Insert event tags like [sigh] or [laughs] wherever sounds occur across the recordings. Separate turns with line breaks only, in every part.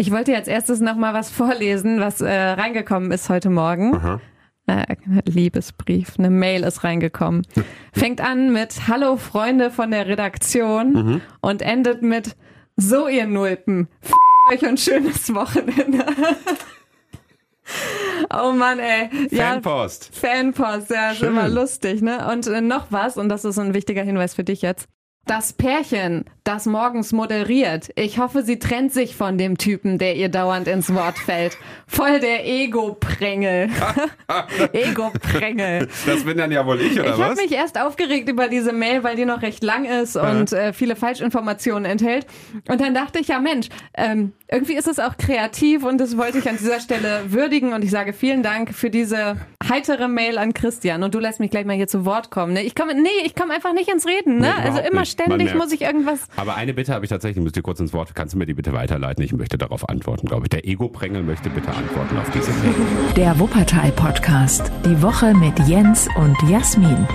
Ich wollte als erstes noch mal was vorlesen, was äh, reingekommen ist heute Morgen.
Aha.
Äh, Liebesbrief, eine Mail ist reingekommen. [laughs] Fängt an mit Hallo Freunde von der Redaktion
Mhm.
und endet mit So ihr Nulpen, f euch und schönes Wochenende. [laughs] oh Mann, ey. Ja,
Fanpost.
Fanpost, ja, ist immer lustig, ne? Und äh, noch was, und das ist ein wichtiger Hinweis für dich jetzt. Das Pärchen, das morgens moderiert. Ich hoffe, sie trennt sich von dem Typen, der ihr dauernd ins Wort fällt. Voll der Ego-Prängel. [laughs] Ego-Prängel.
Das bin dann ja wohl ich, oder
Ich habe
was?
mich erst aufgeregt über diese Mail, weil die noch recht lang ist und äh, viele Falschinformationen enthält. Und dann dachte ich, ja Mensch, ähm, irgendwie ist es auch kreativ und das wollte ich an dieser Stelle würdigen und ich sage vielen Dank für diese heitere Mail an Christian. Und du lässt mich gleich mal hier zu Wort kommen. Ne? Ich komme, nee, ich komme einfach nicht ins Reden. Ne?
Nee,
also immer
nicht.
Ständig muss ich irgendwas.
Aber eine Bitte habe ich tatsächlich, müsst ihr kurz ins Wort. Kannst du mir die bitte weiterleiten? Ich möchte darauf antworten, glaube ich. Der Ego-Prängel möchte bitte antworten auf diese Mail.
Der Wuppertal-Podcast. Die Woche mit Jens und Jasmin.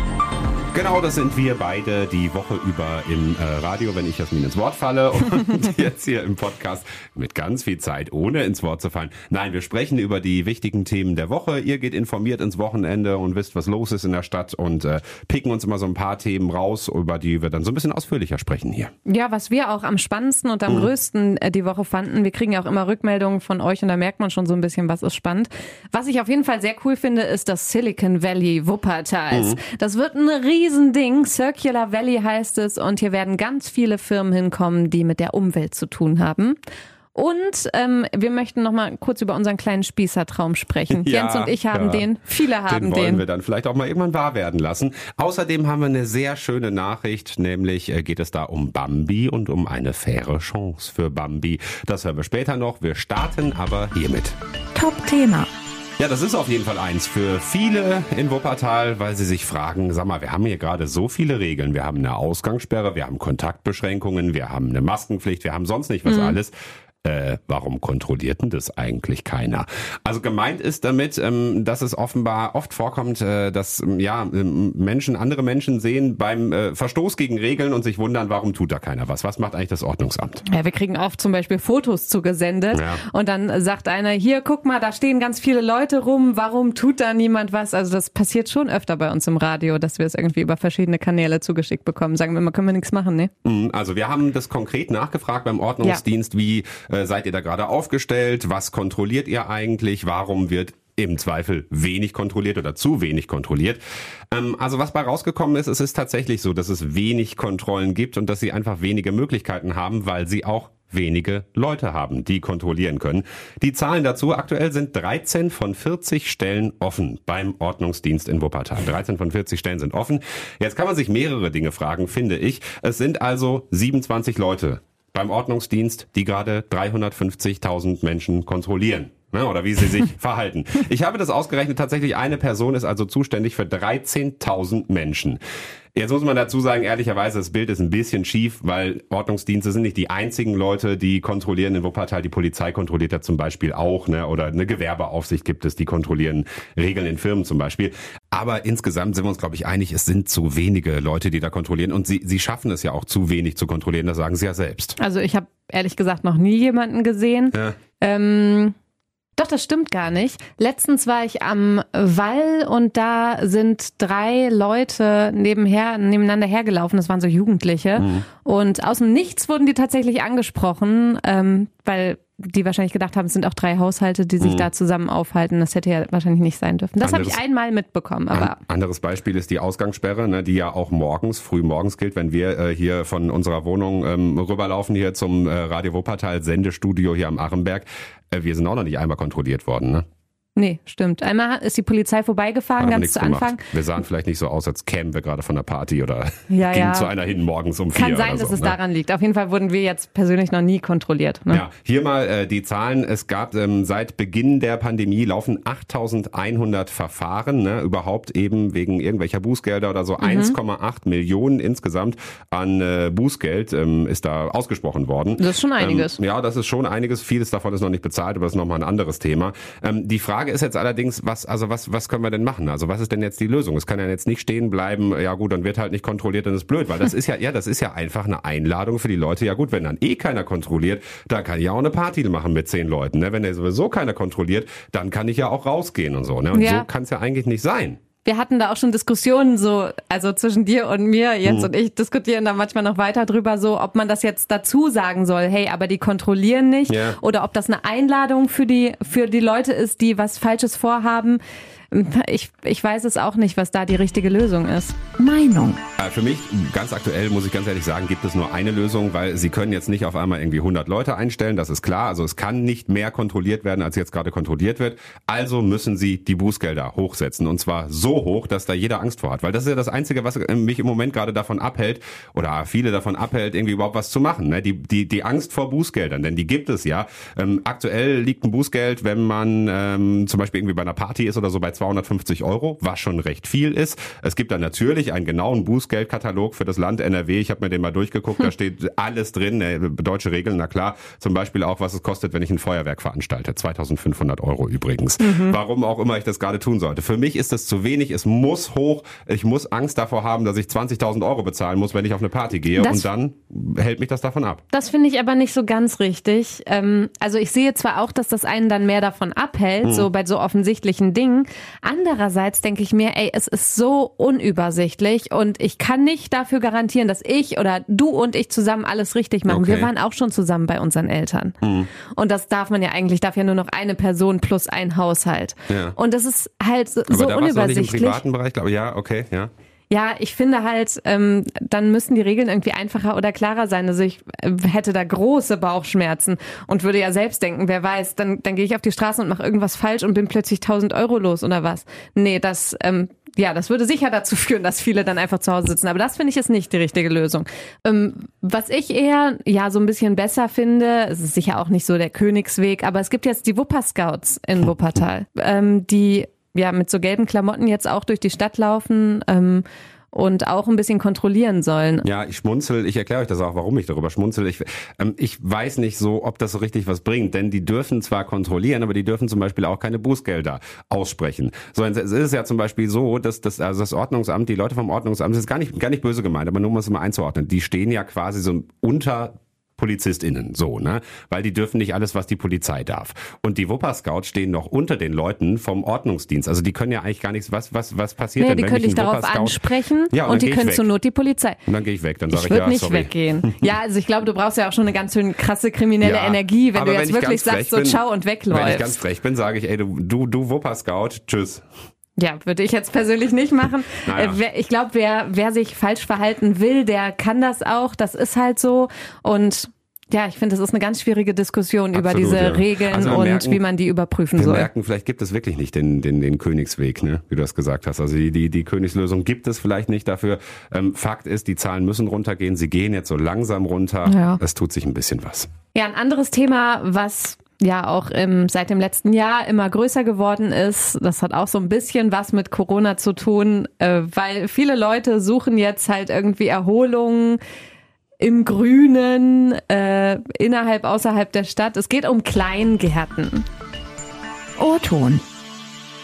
Genau, das sind wir beide die Woche über im äh, Radio, wenn ich Jasmin ins Wort falle und [laughs] jetzt hier im Podcast mit ganz viel Zeit, ohne ins Wort zu fallen. Nein, wir sprechen über die wichtigen Themen der Woche. Ihr geht informiert ins Wochenende und wisst, was los ist in der Stadt und äh, picken uns immer so ein paar Themen raus, über die wir dann so ein bisschen ausführlicher sprechen hier.
Ja, was wir auch am spannendsten und am größten äh, die Woche fanden, wir kriegen ja auch immer Rückmeldungen von euch und da merkt man schon so ein bisschen, was ist spannend. Was ich auf jeden Fall sehr cool finde, ist das Silicon Valley Wuppertals. Das wird ein Riesending. Circular Valley heißt es und hier werden ganz viele Firmen hinkommen, die mit der Umwelt zu tun haben. Und ähm, wir möchten noch mal kurz über unseren kleinen Spießertraum sprechen. [laughs]
Ja,
Jens und ich haben
ja.
den, viele haben
den wollen
den.
wir dann vielleicht auch mal irgendwann wahr werden lassen. Außerdem haben wir eine sehr schöne Nachricht, nämlich äh, geht es da um Bambi und um eine faire Chance für Bambi. Das hören wir später noch. Wir starten aber hiermit.
Top-Thema.
Ja, das ist auf jeden Fall eins für viele in Wuppertal, weil sie sich fragen, sag mal, wir haben hier gerade so viele Regeln. Wir haben eine Ausgangssperre, wir haben Kontaktbeschränkungen, wir haben eine Maskenpflicht, wir haben sonst nicht was alles. Äh, warum kontrolliert denn das eigentlich keiner? Also gemeint ist damit, ähm, dass es offenbar oft vorkommt, äh, dass ähm, ja ähm, Menschen andere Menschen sehen beim äh, Verstoß gegen Regeln und sich wundern, warum tut da keiner was? Was macht eigentlich das Ordnungsamt?
Ja, wir kriegen oft zum Beispiel Fotos zugesendet
Ja.
und dann sagt einer, hier, guck mal, da stehen ganz viele Leute rum, warum tut da niemand was? Also das passiert schon öfter bei uns im Radio, dass wir es irgendwie über verschiedene Kanäle zugeschickt bekommen. Sagen wir mal, können wir nichts machen, ne?
Mm, Also wir haben das konkret nachgefragt beim Ordnungsdienst, wie äh, seid ihr da gerade aufgestellt, was kontrolliert ihr eigentlich, warum wird im Zweifel wenig kontrolliert oder zu wenig kontrolliert. Ähm, also was bei rausgekommen ist, es ist tatsächlich so, dass es wenig Kontrollen gibt und dass sie einfach wenige Möglichkeiten haben, weil sie auch wenige Leute haben, die kontrollieren können. Die Zahlen dazu, aktuell sind 13 von 40 Stellen offen beim Ordnungsdienst in Wuppertal. 13 von 40 Stellen sind offen. Jetzt kann man sich mehrere Dinge fragen, finde ich. Es sind also 27 Leute beim Ordnungsdienst, die gerade 350.000 Menschen kontrollieren. Ne, oder wie sie sich [laughs] verhalten. Ich habe das ausgerechnet, tatsächlich eine Person ist also zuständig für 13.000 Menschen. Jetzt muss man dazu sagen, ehrlicherweise, das Bild ist ein bisschen schief, weil Ordnungsdienste sind nicht die einzigen Leute, die kontrollieren in Wuppertal. Die Polizei kontrolliert ja zum Beispiel auch, ne? oder eine Gewerbeaufsicht gibt es, die kontrollieren Regeln in Firmen zum Beispiel. Aber insgesamt sind wir uns, glaube ich, einig, es sind zu wenige Leute, die da kontrollieren. Und sie, sie schaffen es ja auch zu wenig zu kontrollieren, das sagen sie ja selbst.
Also ich habe ehrlich gesagt noch nie jemanden gesehen.
Ja.
Ähm, doch, das stimmt gar nicht. Letztens war ich am Wall und da sind drei Leute nebenher, nebeneinander hergelaufen. Das waren so Jugendliche. Und aus dem Nichts wurden die tatsächlich angesprochen, ähm, weil die wahrscheinlich gedacht haben, es sind auch drei Haushalte, die sich da zusammen aufhalten. Das hätte ja wahrscheinlich nicht sein dürfen. Das habe ich einmal mitbekommen, aber
Ein anderes Beispiel ist die Ausgangssperre, ne, die ja auch morgens, früh morgens gilt, wenn wir äh, hier von unserer Wohnung ähm, rüberlaufen hier zum äh, Radio Wuppertal Sendestudio hier am Achenberg. Äh, wir sind auch noch nicht einmal kontrolliert worden. Ne?
Nee, stimmt. Einmal ist die Polizei vorbeigefahren, ganz zu Anfang.
gemacht. Wir sahen vielleicht nicht so aus, als kämen wir gerade von der Party oder
Ja,
gingen
ja.
zu einer hin morgens um vier
Kann sein,
oder so,
dass es
ne?
daran liegt. Auf jeden Fall wurden wir jetzt persönlich noch nie kontrolliert. Ne?
Ja, hier mal äh, die Zahlen. Es gab ähm, seit Beginn der Pandemie laufen 8100 Verfahren, ne, überhaupt eben wegen irgendwelcher Bußgelder oder so. 1,8 Millionen insgesamt an äh, Bußgeld ähm, ist da ausgesprochen worden.
Das ist schon einiges.
Ähm, ja, das ist schon einiges. Vieles davon ist noch nicht bezahlt, aber das ist nochmal ein anderes Thema. Ähm, die Frage Frage ist jetzt allerdings, was, also was, was können wir denn machen? Also was ist denn jetzt die Lösung? Es kann ja jetzt nicht stehen bleiben, ja gut, dann wird halt nicht kontrolliert, dann ist blöd, weil das ist ja, ja, das ist ja einfach eine Einladung für die Leute. Ja gut, wenn dann eh keiner kontrolliert, dann kann ich auch eine Party machen mit zehn Leuten. Ne? Wenn der sowieso keiner kontrolliert, dann kann ich ja auch rausgehen und so. Ne? Und ja. so kann es ja eigentlich nicht sein
wir hatten da auch schon Diskussionen so, also zwischen dir und mir, Jens mhm. und ich diskutieren da manchmal noch weiter drüber, so, ob man das jetzt dazu sagen soll, hey, aber die kontrollieren nicht, ja. oder ob das eine Einladung für die, für die Leute ist, die was Falsches vorhaben. Ich, ich weiß es auch nicht, was da die richtige Lösung ist.
Meinung.
Äh, für mich, ganz aktuell, muss ich ganz ehrlich sagen, gibt es nur eine Lösung, weil sie können jetzt nicht auf einmal irgendwie 100 Leute einstellen, das ist klar. Also es kann nicht mehr kontrolliert werden, als jetzt gerade kontrolliert wird. Also müssen sie die Bußgelder hochsetzen. Und zwar so hoch, dass da jeder Angst vor hat. Weil das ist ja das Einzige, was mich im Moment gerade davon abhält, oder viele davon abhält, irgendwie überhaupt was zu machen. Ne? Die, die, die Angst vor Bußgeldern, denn die gibt es ja. Ähm, aktuell liegt ein Bußgeld, wenn man ähm, zum Beispiel irgendwie bei einer Party ist oder so, bei 250 Euro, was schon recht viel ist. Es gibt dann natürlich einen genauen Bußgeldkatalog für das Land NRW. Ich habe mir den mal durchgeguckt, da [laughs] steht alles drin, äh, deutsche Regeln, na klar. Zum Beispiel auch, was es kostet, wenn ich ein Feuerwerk veranstalte. 2500 Euro übrigens. Mhm. Warum auch immer ich das gerade tun sollte. Für mich ist das zu wenig, es muss hoch. Ich muss Angst davor haben, dass ich 20.000 Euro bezahlen muss, wenn ich auf eine Party gehe das und dann hält mich das davon ab.
Das finde ich aber nicht so ganz richtig. Ähm, also ich sehe zwar auch, dass das einen dann mehr davon abhält, mhm. so bei so offensichtlichen Dingen, Andererseits denke ich mir, ey, es ist so unübersichtlich und ich kann nicht dafür garantieren, dass ich oder du und ich zusammen alles richtig machen. Okay. Wir waren auch schon zusammen bei unseren Eltern. Mhm. Und das darf man ja eigentlich, darf ja nur noch eine Person plus ein Haushalt. Ja. Und das ist halt so, Aber da unübersichtlich. Nicht
im privaten Bereich, glaube ich, ja, okay, ja.
Ja, ich finde halt, ähm, dann müssen die Regeln irgendwie einfacher oder klarer sein. Also ich äh, hätte da große Bauchschmerzen und würde ja selbst denken, wer weiß, dann, dann gehe ich auf die Straße und mache irgendwas falsch und bin plötzlich 1000 Euro los oder was. Nee, das, ähm, ja, das würde sicher dazu führen, dass viele dann einfach zu Hause sitzen. Aber das finde ich ist nicht die richtige Lösung. Ähm, was ich eher ja so ein bisschen besser finde, es ist sicher auch nicht so der Königsweg, aber es gibt jetzt die Wupper Scouts in Wuppertal, ähm, die ja mit so gelben Klamotten jetzt auch durch die Stadt laufen. Ähm, und auch ein bisschen kontrollieren sollen.
Ja, ich schmunzel, ich erkläre euch das auch, warum ich darüber schmunzel. Ich, ähm, ich weiß nicht so, ob das so richtig was bringt, denn die dürfen zwar kontrollieren, aber die dürfen zum Beispiel auch keine Bußgelder aussprechen. So, es ist ja zum Beispiel so, dass, dass also das Ordnungsamt, die Leute vom Ordnungsamt, das ist gar nicht, gar nicht böse gemeint, aber nur um es mal einzuordnen, die stehen ja quasi so unter PolizistInnen, so, ne? Weil die dürfen nicht alles, was die Polizei darf. Und die Wupper-Scouts stehen noch unter den Leuten vom Ordnungsdienst. Also die können ja eigentlich gar nichts, was, was, was passiert
nee,
denn,
die können dich darauf ansprechen ja, und, und die können zur Not die Polizei.
Und dann gehe ich weg, dann sage
ich,
ich ja,
nicht
sorry.
weggehen. [laughs] Ja, also ich glaube, du brauchst ja auch schon eine ganz schön krasse kriminelle ja, Energie, wenn du jetzt wenn wirklich sagst, so ciao und wegläufst.
Wenn ich ganz frech bin, sage ich, ey, du, du, du Wupper-Scout, tschüss.
Ja, würde ich jetzt persönlich nicht machen. naja. Äh, ich glaube, wer, wer sich falsch verhalten will, der kann das auch. Das ist halt so. Und ja, ich finde, das ist eine ganz schwierige Diskussion Absolut, über diese ja. Regeln also und merken, wie man die überprüfen wir soll.
Wir merken, vielleicht gibt es wirklich nicht den, den, den Königsweg, ne? wie du das gesagt hast. Also die, die, die Königslösung gibt es vielleicht nicht dafür. Ähm, Fakt ist, die Zahlen müssen runtergehen. Sie gehen jetzt so langsam runter. Ja. Es tut sich ein bisschen was.
Ja, ein anderes Thema, was ja auch im, seit dem letzten Jahr immer größer geworden ist. Das hat auch so ein bisschen was mit Corona zu tun, äh, weil viele Leute suchen jetzt halt irgendwie Erholung im Grünen, äh, innerhalb, außerhalb der Stadt. Es geht um Kleingärten.
O-Ton.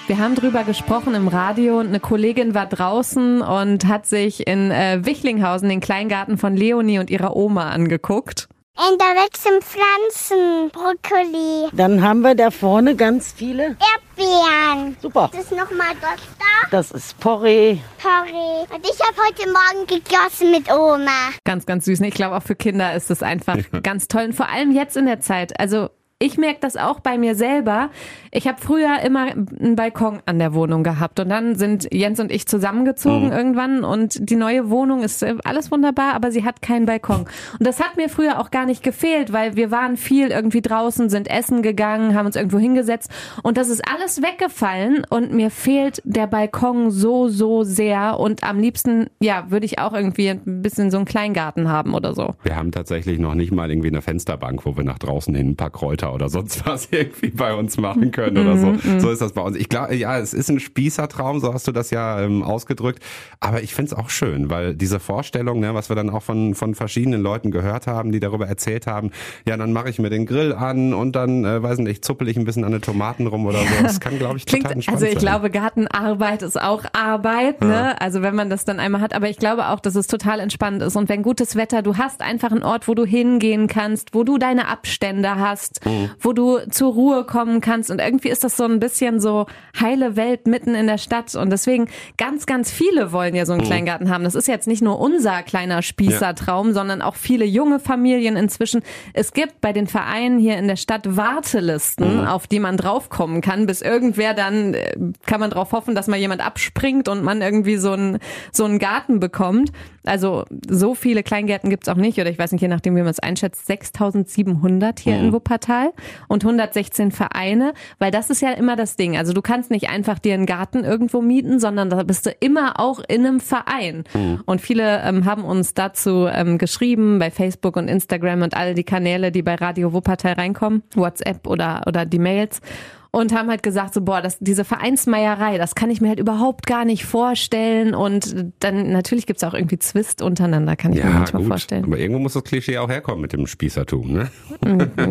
Wir haben drüber gesprochen im Radio und eine Kollegin war draußen und hat sich in äh, Wichlinghausen den Kleingarten von Leonie und ihrer Oma angeguckt.
Und da wachsen Pflanzen, Brokkoli.
Dann haben wir da vorne ganz viele
Erdbeeren.
Super.
Das ist nochmal das da.
Das ist Porree.
Porree. Und ich habe heute Morgen gegossen mit Oma.
Ganz, ganz süß. Ich glaube, auch für Kinder ist das einfach [laughs] ganz toll. Und vor allem jetzt in der Zeit. Also ich merke das auch bei mir selber. Ich habe früher immer einen Balkon an der Wohnung gehabt und dann sind Jens und ich zusammengezogen mhm. irgendwann und die neue Wohnung ist äh, alles wunderbar, aber sie hat keinen Balkon. Und das hat mir früher auch gar nicht gefehlt, weil wir waren viel irgendwie draußen, sind essen gegangen, haben uns irgendwo hingesetzt und das ist alles weggefallen und mir fehlt der Balkon so, so sehr und am liebsten, ja, würde ich auch irgendwie ein bisschen so einen Kleingarten haben oder so.
Wir haben tatsächlich noch nicht mal irgendwie eine Fensterbank, wo wir nach draußen hin ein paar Kräuter Wetter oder sonst [laughs] was irgendwie bei uns machen können oder so. Mhm, so ist das bei uns. Ich glaube, ja, es ist ein Spießertraum, so hast du das ja ähm, ausgedrückt. Aber ich finde es auch schön, weil diese Vorstellung, ne, was wir dann auch von, von verschiedenen Leuten gehört haben, die darüber erzählt haben, ja, dann mache ich mir den Grill an und dann, äh, weiß nicht, zuppel ich ein bisschen an den Tomaten rum oder so. Das kann, glaube ich, total
Klingt,
entspannt
Also ich
sein.
glaube, Gartenarbeit ist auch Arbeit, ne? Also wenn man das dann einmal hat. Aber ich glaube auch, dass es total entspannt ist. Und wenn gutes Wetter, du hast einfach einen Ort, wo du hingehen kannst, wo du deine Abstände hast,
Mhm.
Wo du zur Ruhe kommen kannst. Und irgendwie ist das so ein bisschen so heile Welt mitten in der Stadt. Und deswegen ganz, ganz viele wollen ja so
Mhm.
einen Kleingarten haben. Das ist jetzt nicht nur unser kleiner Spießertraum, sondern auch viele junge Familien inzwischen. Es gibt bei den Vereinen hier in der Stadt Wartelisten,
Mhm.
auf die man draufkommen kann, bis irgendwer dann, äh, kann man darauf hoffen, dass mal jemand abspringt und man irgendwie so einen, so einen Garten bekommt. Also so viele Kleingärten gibt's auch nicht, oder ich weiß nicht, je nachdem, wie man es einschätzt, 6700 hier
Mhm.
in Wuppertal und 116 Vereine, weil das ist ja immer das Ding. Also du kannst nicht einfach dir einen Garten irgendwo mieten, sondern da bist du immer auch in einem Verein.
Mhm.
Und viele ähm, haben uns dazu ähm, geschrieben bei Facebook und Instagram und all die Kanäle, die bei Radio Wuppertal reinkommen, WhatsApp oder, oder die Mails und haben halt gesagt so boah das diese Vereinsmeierei das kann ich mir halt überhaupt gar nicht vorstellen und dann natürlich gibt's auch irgendwie Zwist untereinander kann ich mir
ja,
manchmal
gut.
vorstellen
Aber irgendwo muss das Klischee auch herkommen mit dem Spießertum, ne?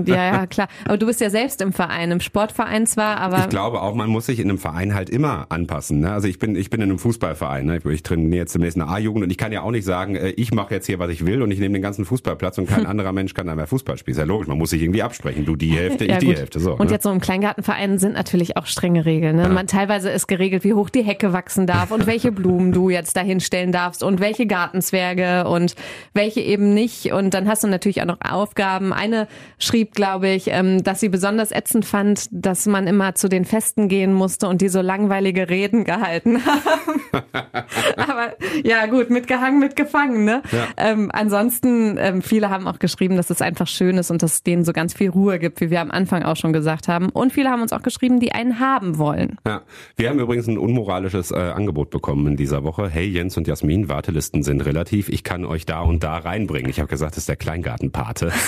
ja ja klar aber du bist ja selbst im Verein im Sportverein zwar aber
Ich glaube auch, man muss sich in einem Verein halt immer anpassen. Ne? Also ich bin, ich bin in einem Fußballverein. Ne? Ich, ich trainiere jetzt demnächst eine A-Jugend und ich kann ja auch nicht sagen, äh, ich mache jetzt hier, was ich will und ich nehme den ganzen Fußballplatz und kein [laughs] anderer Mensch kann da mehr Fußball spielen. Ist ja logisch, man muss sich irgendwie absprechen. Du die Hälfte, ich
ja,
die. Hälfte. So,
und
ne?
jetzt so im Kleingartenverein sind natürlich auch strenge Regeln. Ne? Man teilweise ist geregelt, wie hoch die Hecke wachsen darf und welche Blumen du jetzt dahin stellen darfst und welche Gartenzwerge und welche eben nicht. Und dann hast du natürlich auch noch Aufgaben. Eine schrieb, glaube ich, ähm, dass sie besonders ätzend fand, dass man immer zu den Festen gehen musste und die so langweilige Reden gehalten [laughs] haben. [laughs] Aber ja, gut, mitgehangen, mitgefangen. Ne? Ähm, ansonsten, ähm, viele haben auch geschrieben, dass es einfach schön ist und dass es denen so ganz viel Ruhe gibt, wie wir am Anfang auch schon gesagt haben. Und viele haben uns auch geschrieben, die einen haben wollen.
Ja, wir haben übrigens ein unmoralisches äh, Angebot bekommen in dieser Woche. Hey Jens und Jasmin, Wartelisten sind relativ. Ich kann euch da und da reinbringen. Ich habe gesagt, das ist der Kleingartenpate. [laughs]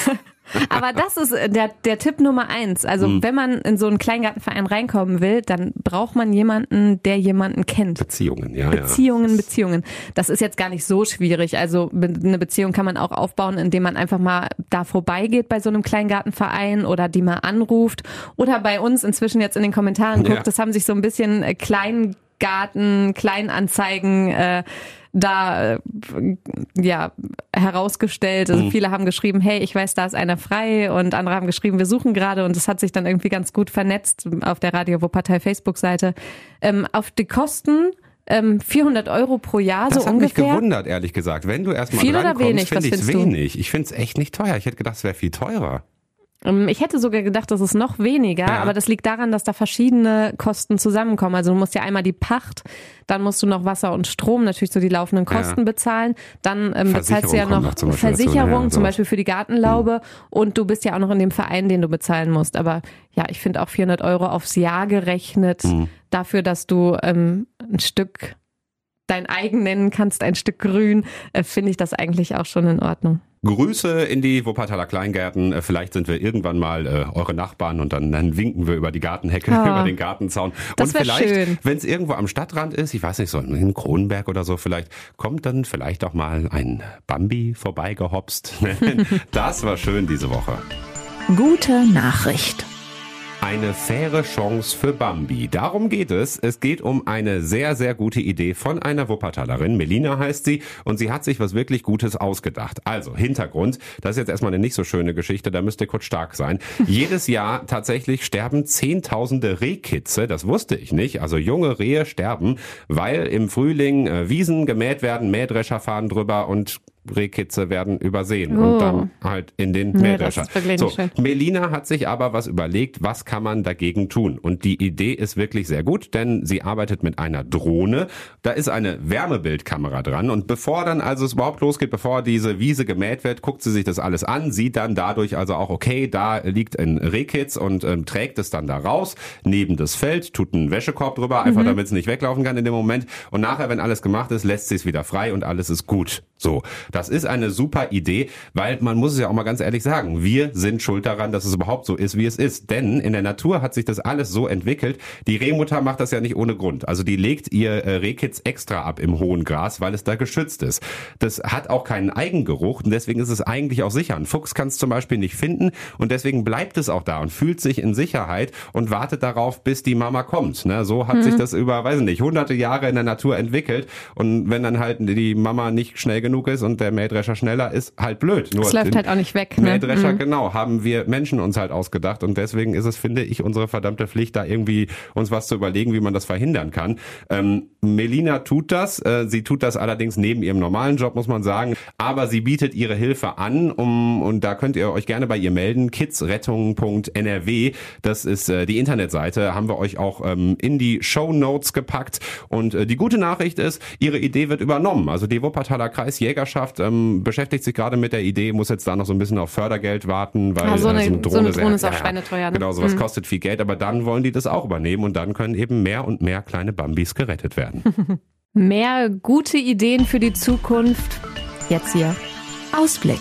Aber das ist äh, der, der Tipp Nummer eins. Also
Hm.
wenn man in so einen Kleingartenverein reinkommen will, dann braucht man jemanden, der jemanden kennt.
Beziehungen, ja,
Beziehungen, Beziehungen. Das ist jetzt gar nicht so schwierig. Also eine Beziehung kann man auch aufbauen, indem man einfach mal da vorbeigeht bei so einem Kleingartenverein oder die mal anruft oder bei uns inzwischen jetzt in den Kommentaren guckt.
Ja.
Das haben sich so ein bisschen äh, Kleingarten, Kleinanzeigen äh, da äh, ja herausgestellt. Also viele haben geschrieben, hey, ich weiß, da ist einer frei und andere haben geschrieben, wir suchen gerade und es hat sich dann irgendwie ganz gut vernetzt auf der Radio Wuppertal Facebook-Seite. Ähm, auf die Kosten ähm, 400 Euro pro Jahr
Das
so
hat mich
ungefähr.
gewundert, ehrlich gesagt. Wenn du erstmal
Viel oder wenig?
Finde ich es wenig. Ich finde es echt nicht teuer. Ich hätte gedacht, es wäre viel teurer.
Ähm, Ich hätte sogar gedacht, das ist noch weniger,
Ja.
aber das liegt daran, dass da verschiedene Kosten zusammenkommen. Also du musst ja einmal die Pacht, dann musst du noch Wasser und Strom, natürlich so die laufenden Kosten
Ja.
bezahlen. Dann ähm, bezahlst du ja
Versicherung
noch
zum Beispiel dazu,
Versicherung,
ja,
zum. Beispiel für die Gartenlaube und du bist ja auch noch in dem Verein, den du bezahlen musst. Aber ja, ich finde auch 400 Euro aufs Jahr gerechnet
Mhm.
dafür, dass du ähm, ein Stück dein eigen nennen kannst, ein Stück Grün, äh, finde ich das eigentlich auch schon in Ordnung.
Grüße in die Wuppertaler Kleingärten. Äh, Vielleicht sind wir irgendwann mal äh, eure Nachbarn und dann, dann winken wir über die Gartenhecke, [laughs]
Ah.
über den Gartenzaun.
Das
und vielleicht, wenn es irgendwo am Stadtrand ist, ich weiß nicht, so in Kronenberg oder so, vielleicht kommt dann vielleicht auch mal ein Bambi vorbeigehopst. [laughs] das war schön diese Woche.
Gute Nachricht.
Eine faire Chance für Bambi. Darum geht es. Es geht um eine sehr, sehr gute Idee von einer Wuppertalerin. Melina heißt sie und sie hat sich was wirklich Gutes ausgedacht. Also, Hintergrund. Das ist jetzt erstmal eine nicht so schöne Geschichte. Da müsst ihr kurz stark sein. [laughs] Jedes Jahr tatsächlich sterben Zehntausende Rehkitze. Das wusste ich nicht. Also junge Rehe sterben, weil im Frühling äh, Wiesen gemäht werden, Mähdrescher fahren drüber und Rehkitze werden übersehen
Oh.
und dann halt in den
Nee,
Mähdrescher. so. Melina hat sich aber was überlegt, was kann man dagegen tun? Und die Idee ist wirklich sehr gut, denn sie arbeitet mit einer Drohne. Da ist eine Wärmebildkamera dran und bevor dann also es überhaupt losgeht, bevor diese Wiese gemäht wird, guckt sie sich das alles an, sieht dann dadurch also auch, okay, da liegt ein Rehkitz und ähm, trägt es dann da raus, neben das Feld, tut einen Wäschekorb drüber, einfach damit es nicht weglaufen kann in dem Moment. Und nachher, wenn alles gemacht ist, lässt sie es wieder frei und alles ist gut. So, das ist eine super Idee, weil man muss es ja auch mal ganz ehrlich sagen, wir sind schuld daran, dass es überhaupt so ist, wie es ist. Denn in der Natur hat sich das alles so entwickelt. Die Rehmutter macht das ja nicht ohne Grund. Also die legt ihr äh, Rehkitz extra ab im hohen Gras, weil es da geschützt ist. Das hat auch keinen Eigengeruch und deswegen ist es eigentlich auch sicher. Ein Fuchs kann es zum Beispiel nicht finden und deswegen bleibt es auch da und fühlt sich in Sicherheit und wartet darauf, bis die Mama kommt. Ne? So hat mhm. sich das über, weiß ich nicht, hunderte Jahre in der Natur entwickelt und wenn dann halt die Mama nicht schnell genug genug ist und der Mähdrescher schneller ist, halt blöd.
Nur es läuft halt auch nicht weg. Ne?
Mähdrescher, mhm. genau, haben wir Menschen uns halt ausgedacht und deswegen ist es, finde ich, unsere verdammte Pflicht, da irgendwie uns was zu überlegen, wie man das verhindern kann. Ähm, Melina tut das, äh, sie tut das allerdings neben ihrem normalen Job, muss man sagen, aber sie bietet ihre Hilfe an, um und da könnt ihr euch gerne bei ihr melden, kidsrettung.nrw, das ist äh, die Internetseite, haben wir euch auch ähm, in die Show Notes gepackt und äh, die gute Nachricht ist, ihre Idee wird übernommen. Also die Wuppertaler Kreis Jägerschaft ähm, beschäftigt sich gerade mit der Idee, muss jetzt da noch so ein bisschen auf Fördergeld warten, weil
ah, so, eine, äh, so eine Drohne, so eine Drohne ist auch ja, schweineteuer.
Ne? Genau, sowas mhm. kostet viel Geld, aber dann wollen die das auch übernehmen und dann können eben mehr und mehr kleine Bambis gerettet werden. [laughs]
mehr gute Ideen für die Zukunft. Jetzt hier. Ausblick.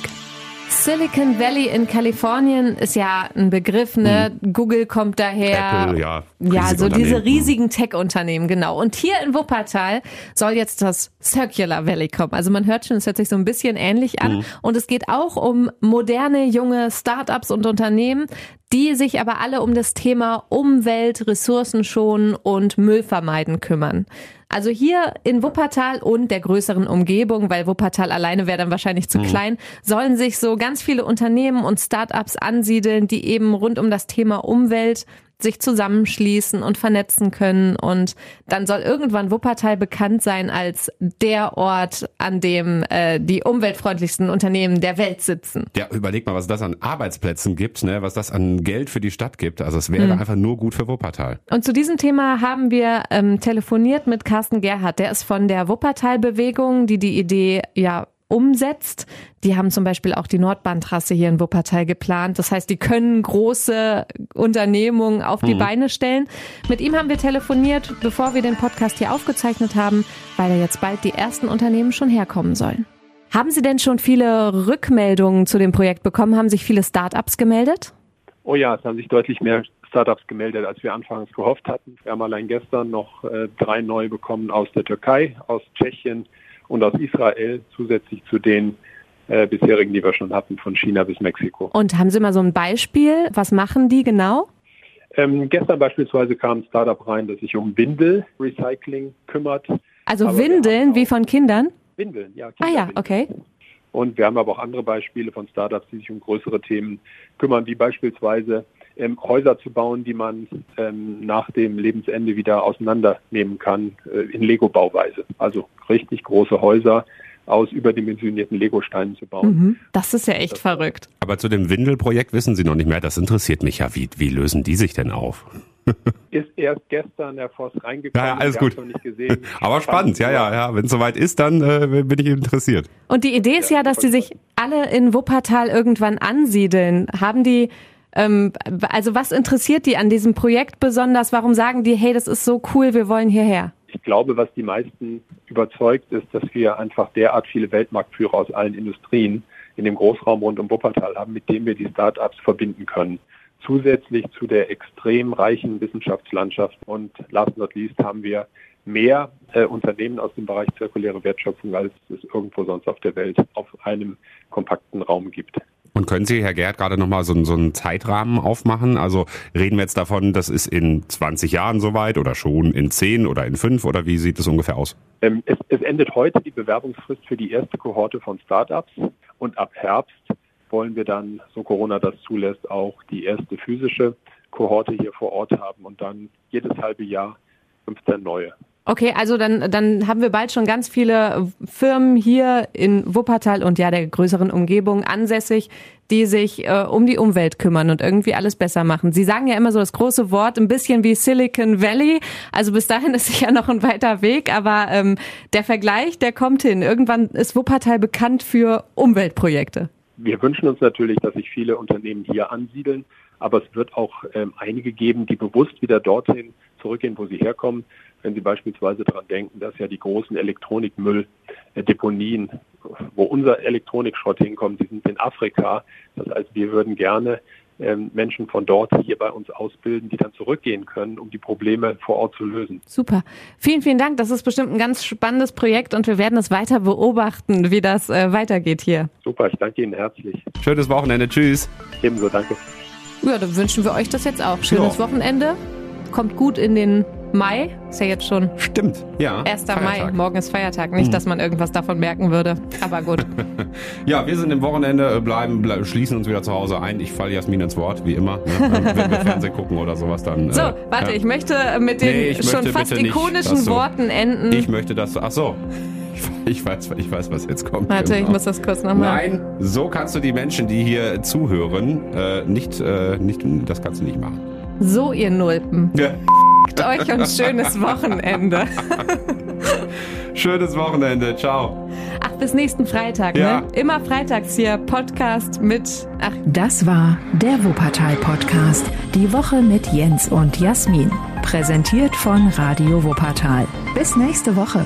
Silicon Valley in Kalifornien ist ja ein Begriff, ne? Mhm. Google kommt daher.
Apple, ja.
Ja, so diese riesigen Tech-Unternehmen, genau. Und hier in Wuppertal soll jetzt das Circular Valley kommen. Also man hört schon, es hört sich so ein bisschen ähnlich an. Mhm. Und es geht auch um moderne, junge Startups und Unternehmen, die sich aber alle um das Thema Umwelt, Ressourcen und Müll vermeiden kümmern. Also hier in Wuppertal und der größeren Umgebung, weil Wuppertal alleine wäre dann wahrscheinlich zu mhm. klein, sollen sich so ganz viele Unternehmen und Startups ansiedeln, die eben rund um das Thema Umwelt sich zusammenschließen und vernetzen können. Und dann soll irgendwann Wuppertal bekannt sein als der Ort, an dem äh, die umweltfreundlichsten Unternehmen der Welt sitzen.
Ja, überleg mal, was das an Arbeitsplätzen gibt, ne? was das an Geld für die Stadt gibt. Also es wäre mhm. einfach nur gut für Wuppertal.
Und zu diesem Thema haben wir ähm, telefoniert mit Carsten Gerhardt. Der ist von der Wuppertal-Bewegung, die die Idee ja umsetzt. Die haben zum Beispiel auch die Nordbahntrasse hier in Wuppertal geplant. Das heißt, die können große Unternehmungen auf die mhm. Beine stellen. Mit ihm haben wir telefoniert, bevor wir den Podcast hier aufgezeichnet haben, weil ja jetzt bald die ersten Unternehmen schon herkommen sollen. Haben Sie denn schon viele Rückmeldungen zu dem Projekt bekommen? Haben sich viele Startups gemeldet?
Oh ja, es haben sich deutlich mehr Startups gemeldet, als wir anfangs gehofft hatten. Wir haben allein gestern noch äh, drei neu bekommen aus der Türkei, aus Tschechien, und aus Israel zusätzlich zu den äh, bisherigen, die wir schon hatten, von China bis Mexiko.
Und haben Sie mal so ein Beispiel? Was machen die genau?
Ähm, gestern beispielsweise kam ein Startup rein, das sich um Windelrecycling kümmert.
Also aber Windeln wie von Kindern?
Windeln, ja.
Ah ja, okay.
Und wir haben aber auch andere Beispiele von Startups, die sich um größere Themen kümmern, wie beispielsweise ähm, Häuser zu bauen, die man ähm, nach dem Lebensende wieder auseinandernehmen kann äh, in Lego-Bauweise. Also richtig große Häuser aus überdimensionierten Lego-Steinen zu bauen. Mhm,
das ist ja echt das verrückt.
Aber zu dem Windelprojekt wissen Sie noch nicht mehr. Das interessiert mich ja. Wie, wie lösen die sich denn auf? [laughs]
ist erst gestern der Forst reingekommen.
Ja, alles gut. [laughs] Aber spannend, ja, ja, ja. Wenn es soweit ist, dann äh, bin ich interessiert.
Und die Idee ist ja, dass die sich alle in Wuppertal irgendwann ansiedeln. Haben die ähm, also was interessiert die an diesem Projekt besonders? Warum sagen die, hey, das ist so cool, wir wollen hierher?
Ich glaube, was die meisten überzeugt, ist, dass wir einfach derart viele Weltmarktführer aus allen Industrien in dem Großraum rund um Wuppertal haben, mit dem wir die Start-ups verbinden können. Zusätzlich zu der extrem reichen Wissenschaftslandschaft und last but not least haben wir mehr äh, Unternehmen aus dem Bereich zirkuläre Wertschöpfung, als es irgendwo sonst auf der Welt auf einem kompakten Raum gibt.
Und können Sie, Herr Gerd, gerade nochmal so, so einen Zeitrahmen aufmachen? Also reden wir jetzt davon, das ist in 20 Jahren soweit oder schon in 10 oder in 5 oder wie sieht es ungefähr aus?
Ähm, es, es endet heute die Bewerbungsfrist für die erste Kohorte von Startups und ab Herbst wollen wir dann, so Corona das zulässt, auch die erste physische Kohorte hier vor Ort haben und dann jedes halbe Jahr 15 neue.
Okay, also dann, dann haben wir bald schon ganz viele Firmen hier in Wuppertal und ja der größeren Umgebung ansässig, die sich äh, um die Umwelt kümmern und irgendwie alles besser machen. Sie sagen ja immer so das große Wort, ein bisschen wie Silicon Valley. Also bis dahin ist [laughs] sicher noch ein weiter Weg, aber ähm, der Vergleich, der kommt hin. Irgendwann ist Wuppertal bekannt für Umweltprojekte.
Wir wünschen uns natürlich, dass sich viele Unternehmen hier ansiedeln, Aber es wird auch ähm, einige geben, die bewusst wieder dorthin zurückgehen, wo sie herkommen. Wenn Sie beispielsweise daran denken, dass ja die großen Elektronikmülldeponien, wo unser Elektronikschrott hinkommt, die sind in Afrika. Das heißt, wir würden gerne ähm, Menschen von dort hier bei uns ausbilden, die dann zurückgehen können, um die Probleme vor Ort zu lösen.
Super. Vielen, vielen Dank. Das ist bestimmt ein ganz spannendes Projekt und wir werden es weiter beobachten, wie das äh, weitergeht hier.
Super, ich danke Ihnen herzlich.
Schönes Wochenende. Tschüss.
Ebenso, danke.
Ja, dann wünschen wir euch das jetzt auch. Schönes ja. Wochenende. Kommt gut in den Mai. Ist ja jetzt schon.
Stimmt, ja.
1. Feiertag. Mai. Morgen ist Feiertag. Nicht, mhm. dass man irgendwas davon merken würde. Aber gut. [laughs]
ja, wir sind im Wochenende, äh, bleiben, bleiben, schließen uns wieder zu Hause ein. Ich falle Jasmin ins Wort, wie immer. Ne? Wenn wir [laughs] Fernsehen gucken oder sowas, dann.
So, äh, warte, ja. ich möchte mit den nee, schon fast ikonischen nicht, Worten enden.
Ich möchte das. Ach so. Ich weiß, ich weiß, was jetzt kommt.
Warte, genau. ich muss das kurz nochmal.
Nein, so kannst du die Menschen, die hier zuhören, äh, nicht, äh, nicht, das kannst du nicht machen.
So, ihr Nulpen. Ja. euch ein schönes Wochenende. [laughs]
Schönes Wochenende. Ciao.
Ach, bis nächsten Freitag, ja. ne? Immer freitags hier Podcast mit. Ach.
Das war der Wuppertal Podcast. Die Woche mit Jens und Jasmin. Präsentiert von Radio Wuppertal. Bis nächste Woche.